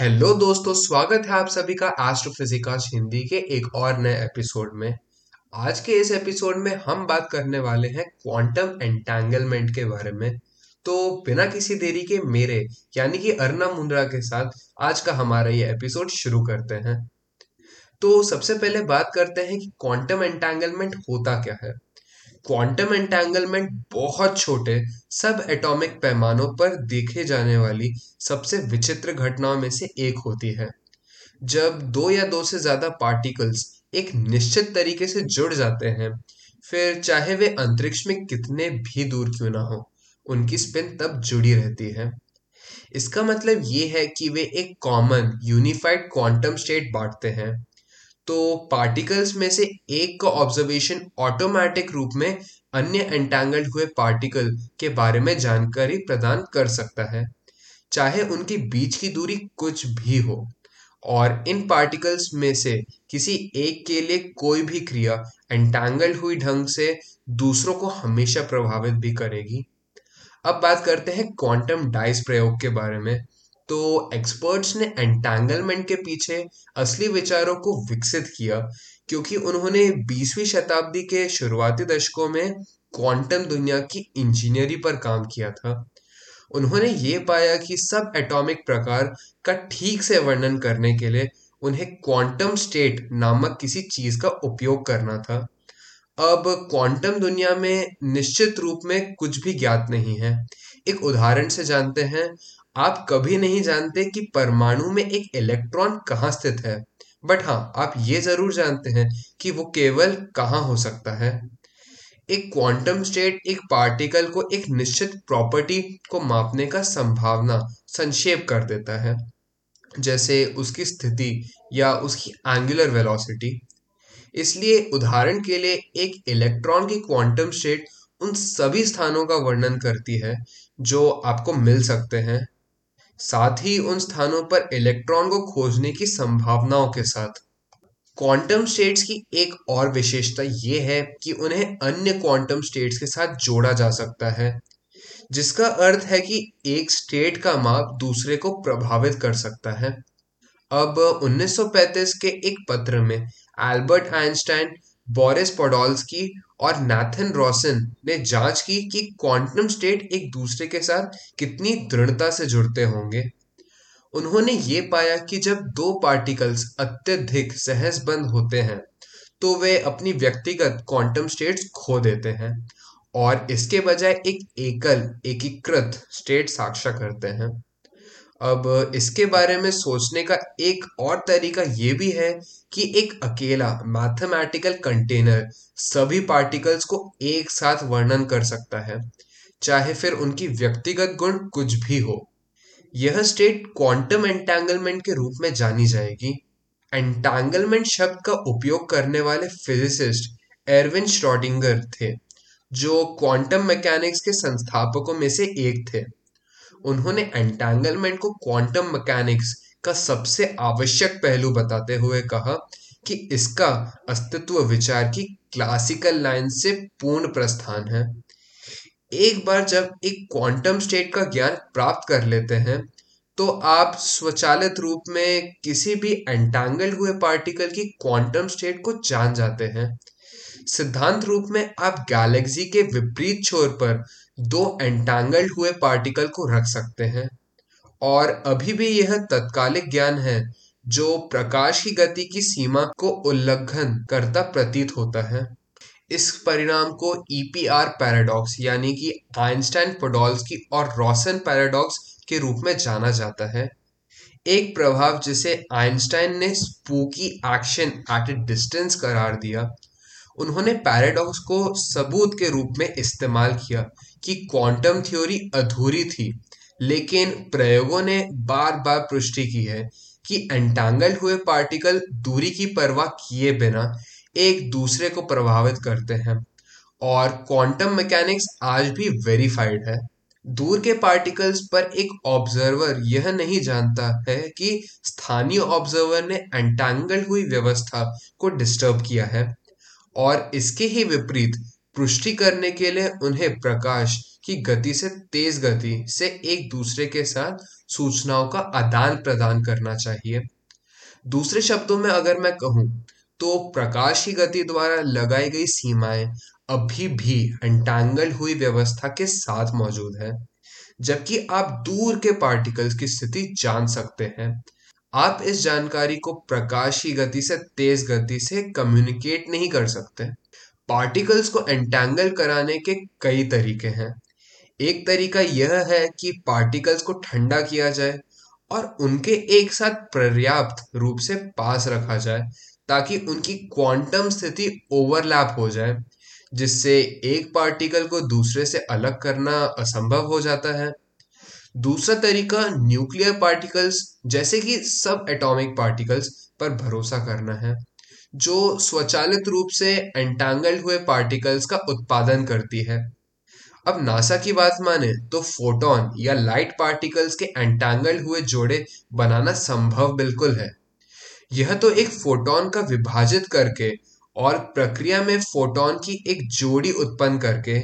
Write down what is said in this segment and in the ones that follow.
Hello दोस्तों, स्वागत है आप सभी का एस्ट्रोफिजिक्स हिंदी के एक और नए एपिसोड में। आज के इस एपिसोड में हम बात करने वाले हैं क्वांटम एंटेंगलमेंट के बारे में। तो बिना किसी देरी के मेरे, यानी कि अर्ना मुंद्रा के साथ आज का हमारा ये एपिसोड शुरू करते हैं। तो सबसे पहले बात करते हैं कि क्वांटम एंटेंगलमेंट होता क्या है। क्वांटम एंटेंगलमेंट बहुत छोटे, सब एटॉमिक पैमानों पर देखे जाने वाली सबसे विचित्र घटनाओं में से एक होती है। जब दो या दो से ज़्यादा पार्टिकल्स एक निश्चित तरीके से जुड़ जाते हैं, फिर चाहे वे अंतरिक्ष में कितने भी दूर क्यों ना हो, उनकी स्पिन तब जुड़ी रहती है। इसका मतलब ये है कि वे एक कॉमन यूनिफाइड क्वांटम स्टेट बांटते हैं। तो पार्टिकल्स में से एक का ऑब्जर्वेशन ऑटोमेटिक रूप में अन्य एंटेंगल्ड हुए पार्टिकल के बारे में जानकारी प्रदान कर सकता है, चाहे उनके बीच की दूरी कुछ भी हो। और इन पार्टिकल्स में से किसी एक के लिए कोई भी क्रिया एंटेंगल्ड हुई ढंग से दूसरों को हमेशा प्रभावित भी करेगी। अब बात करते हैं क्वांटम डाइस प्रयोग के बारे में। तो एक्सपर्ट्स ने एंटेंगलमेंट के पीछे असली विचारों को विकसित किया, क्योंकि उन्होंने 20वीं शताब्दी के शुरुआती दशकों में क्वांटम दुनिया की इंजीनियरी पर काम किया था। उन्होंने ये पाया कि सब एटॉमिक प्रकार का ठीक से वर्णन करने के लिए उन्हें क्वांटम स्टेट नामक किसी चीज़ का उपयोग करना था। अब क्वांटम दुनिया में निश्चित रूप में कुछ भी ज्ञात नहीं है। एक उदाहरण से जानते हैं आप कभी नहीं जानते कि परमाणु में एक इलेक्ट्रॉन कहाँ स्थित है। बट हाँ आप ये ज़रूर जानते हैं कि वो केवल कहाँ हो सकता है। एक क्वांटम स्टेट एक पार्टिकल को एक निश्चित प्रॉपर्टी को मापने का संभावना संक्षेप कर देता है, जैसे उसकी स्थिति या उसकी एंगुलर वेलोसिटी इसलिए उदाहरण के लिए एक इलेक्ट्रॉन की क्वांटम स्टेट उन सभी स्थानों का वर्णन करती है जो आपको मिल सकते हैं। साथ ही उन स्थानों पर इलेक्ट्रॉन को खोजने की संभावनाओं के साथ। क्वांटम स्टेट्स की एक और विशेषता यह है कि उन्हें अन्य क्वांटम स्टेट्स के साथ जोड़ा जा सकता है, जिसका अर्थ है कि एक स्टेट का माप दूसरे को प्रभावित कर सकता है। अब 1935 के एक पत्र में एल्बर्ट आइंस्टाइन बोरिस पोडोल्स्की और नाथन रॉसन ने जाँच की कि क्वांटम स्टेट एक दूसरे के साथ कितनी दृढ़ता से जुड़ते होंगे। उन्होंने ये पाया कि जब दो पार्टिकल्स अत्यधिक सहसबंद होते हैं तो वे अपनी व्यक्तिगत क्वांटम स्टेट्स खो देते हैं और इसके बजाय एक एकल, एकीकृत स्टेट साक्षा करते हैं। अब इसके बारे में सोचने का एक और तरीका ये भी है कि एक अकेला मैथमेटिकल कंटेनर सभी पार्टिकल्स को एक साथ वर्णन कर सकता है, चाहे फिर उनकी व्यक्तिगत गुण कुछ भी हो। यह स्टेट क्वांटम एंटेंगलमेंट के रूप में जानी जाएगी। एंटेंगलमेंट शब्द का उपयोग करने वाले फिजिसिस्ट एरविन श्रॉडिंगर थे, जो क्वांटम मैकेनिक्स के संस्थापकों में से एक थे। उन्होंने एंटेंगलमेंट को क्वांटम मैकेनिक्स का सबसे आवश्यक पहलू बताते हुए कहा कि इसका अस्तित्व विचार की क्लासिकल लाइन से पूर्ण प्रस्थान है। एक बार जब एक क्वांटम स्टेट का ज्ञान प्राप्त कर लेते हैं तो आप स्वचालित रूप में किसी भी एंटेंगल्ड हुए पार्टिकल की क्वांटम स्टेट को जान जाते हैं। सिद्धांत रूप में आप गैलेक्सी के विपरीत छोर पर दो एंटेंगल्ड हुए पार्टिकल को रख सकते हैं। और अभी भी यह तत्कालिक ज्ञान है, जो प्रकाश की गति की सीमा को उल्लंघन करता प्रतीत होता है। इस परिणाम को ईपीआर पैराडॉक्स यानी कि आइंस्टाइन पोडोल्स्की और रॉसन पैराडॉक्स के रूप में जाना जाता है। एक प्रभाव जिसे आइंस्टाइन ने spooky action at a distance करार दिया उन्होंने पैराडॉक्स को सबूत के रूप में इस्तेमाल किया कि क्वांटम थ्योरी अधूरी थी, लेकिन प्रयोगों ने बार बार पुष्टि की है कि एंटांगल हुए पार्टिकल दूरी की परवाह किए बिना एक दूसरे को प्रभावित करते हैं। और क्वांटम मैकेनिक्स आज भी वेरीफाइड है। दूर के पार्टिकल्स पर एक ऑब्जर्वर यह नहीं जानता है कि स्थानीय ऑब्जर्वर ने एंटांगल हुई व्यवस्था को डिस्टर्ब किया है। और इसके ही विपरीत पुष्टि करने के लिए उन्हें प्रकाश की गति से तेज गति से एक दूसरे के साथ सूचनाओं का आदान प्रदान करना चाहिए। दूसरे शब्दों में अगर मैं कहूँ तो प्रकाश की गति द्वारा लगाई गई सीमाएँ अभी भी एंटैंगल हुई व्यवस्था के साथ मौजूद है, जबकि आप दूर के पार्टिकल्स की स्थिति जान सकते हैं। आप इस जानकारी को प्रकाश की गति से तेज गति से कम्युनिकेट नहीं कर सकते। पार्टिकल्स को एंटेंगल कराने के कई तरीके हैं। एक तरीका यह है कि पार्टिकल्स को ठंडा किया जाए और उनके एक साथ पर्याप्त रूप से पास रखा जाए ताकि उनकी क्वांटम स्थिति ओवरलैप हो जाए, जिससे एक पार्टिकल को दूसरे से अलग करना असंभव हो जाता है। दूसरा तरीका न्यूक्लियर पार्टिकल्स, जैसे कि सब एटॉमिक पार्टिकल्स पर भरोसा करना है, जो स्वचालित रूप से एंटांगल्ड हुए पार्टिकल्स का उत्पादन करती है। अब नासा की बात माने तो फोटोन या लाइट पार्टिकल्स के एंटांगल्ड हुए जोड़े बनाना संभव बिल्कुल है। यह तो एक फोटोन का विभाजित करके और प्रक्रिया में फोटोन की एक जोड़ी उत्पन्न करके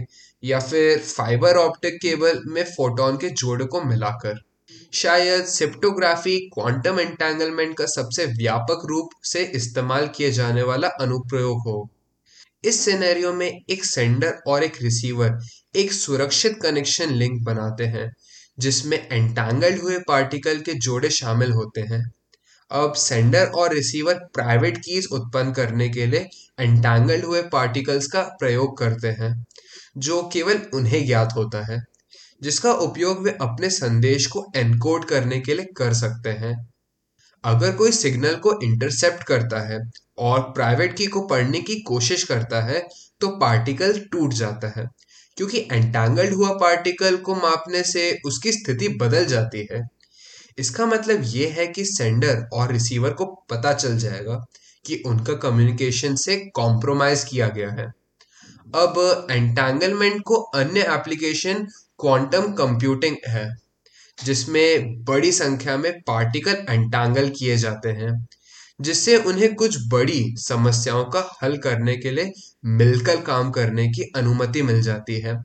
या फिर फाइबर ऑप्टिक केबल में फोटोन के जोड़े को मिलाकर। शायद सिप्टोग्राफी क्वांटम एंटेंगलमेंट का सबसे व्यापक रूप से इस्तेमाल किए जाने वाला अनुप्रयोग हो। इस सिनेरियो में एक सेंडर और एक रिसीवर एक सुरक्षित कनेक्शन लिंक बनाते हैं, जिसमें एंटेंगल्ड हुए पार्टिकल के जोड़े शामिल होते हैं। अब सेंडर और रिसीवर प्राइवेट कीज उत्पन्न करने के लिए एंटेंगल्ड हुए पार्टिकल्स का प्रयोग करते हैं। जो केवल उन्हें ज्ञात होता है, जिसका उपयोग वे अपने संदेश को एनकोड करने के लिए कर सकते हैं। अगर कोई सिग्नल को इंटरसेप्ट करता है और प्राइवेट की को पढ़ने की कोशिश करता है तो पार्टिकल टूट जाता है, क्योंकि एंटांगल्ड हुआ पार्टिकल को मापने से उसकी स्थिति बदल जाती है। इसका मतलब ये है कि सेंडर और रिसीवर को पता चल जाएगा कि उनका कम्युनिकेशन से कॉम्प्रोमाइज किया गया है। अब एंटैंगलमेंट को अन्य एप्लीकेशन क्वांटम कंप्यूटिंग है, जिसमें बड़ी संख्या में पार्टिकल एंटैंगल किए जाते हैं, जिससे उन्हें कुछ बड़ी समस्याओं का हल करने के लिए मिलकर काम करने की अनुमति मिल जाती है।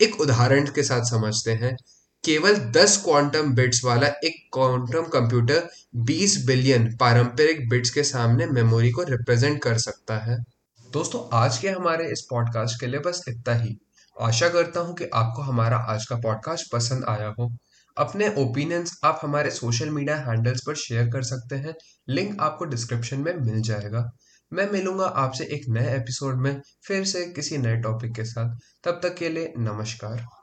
एक उदाहरण के साथ समझते हैं। केवल 10 क्वांटम बिट्स वाला एक क्वांटम कंप्यूटर 20 बिलियन पारंपरिक बिट्स के सामने मेमोरी को रिप्रेजेंट कर सकता है। दोस्तों, आज के हमारे इस पॉडकास्ट के लिए बस इतना ही। आशा करता हूँ कि आपको हमारा आज का पॉडकास्ट पसंद आया हो। अपने ओपिनियंस आप हमारे सोशल मीडिया हैंडल्स पर शेयर कर सकते हैं। लिंक आपको डिस्क्रिप्शन में मिल जाएगा। मैं मिलूँगा आपसे एक नए एपिसोड में फिर से किसी नए टॉपिक के साथ। तब तक के लिए नमस्कार।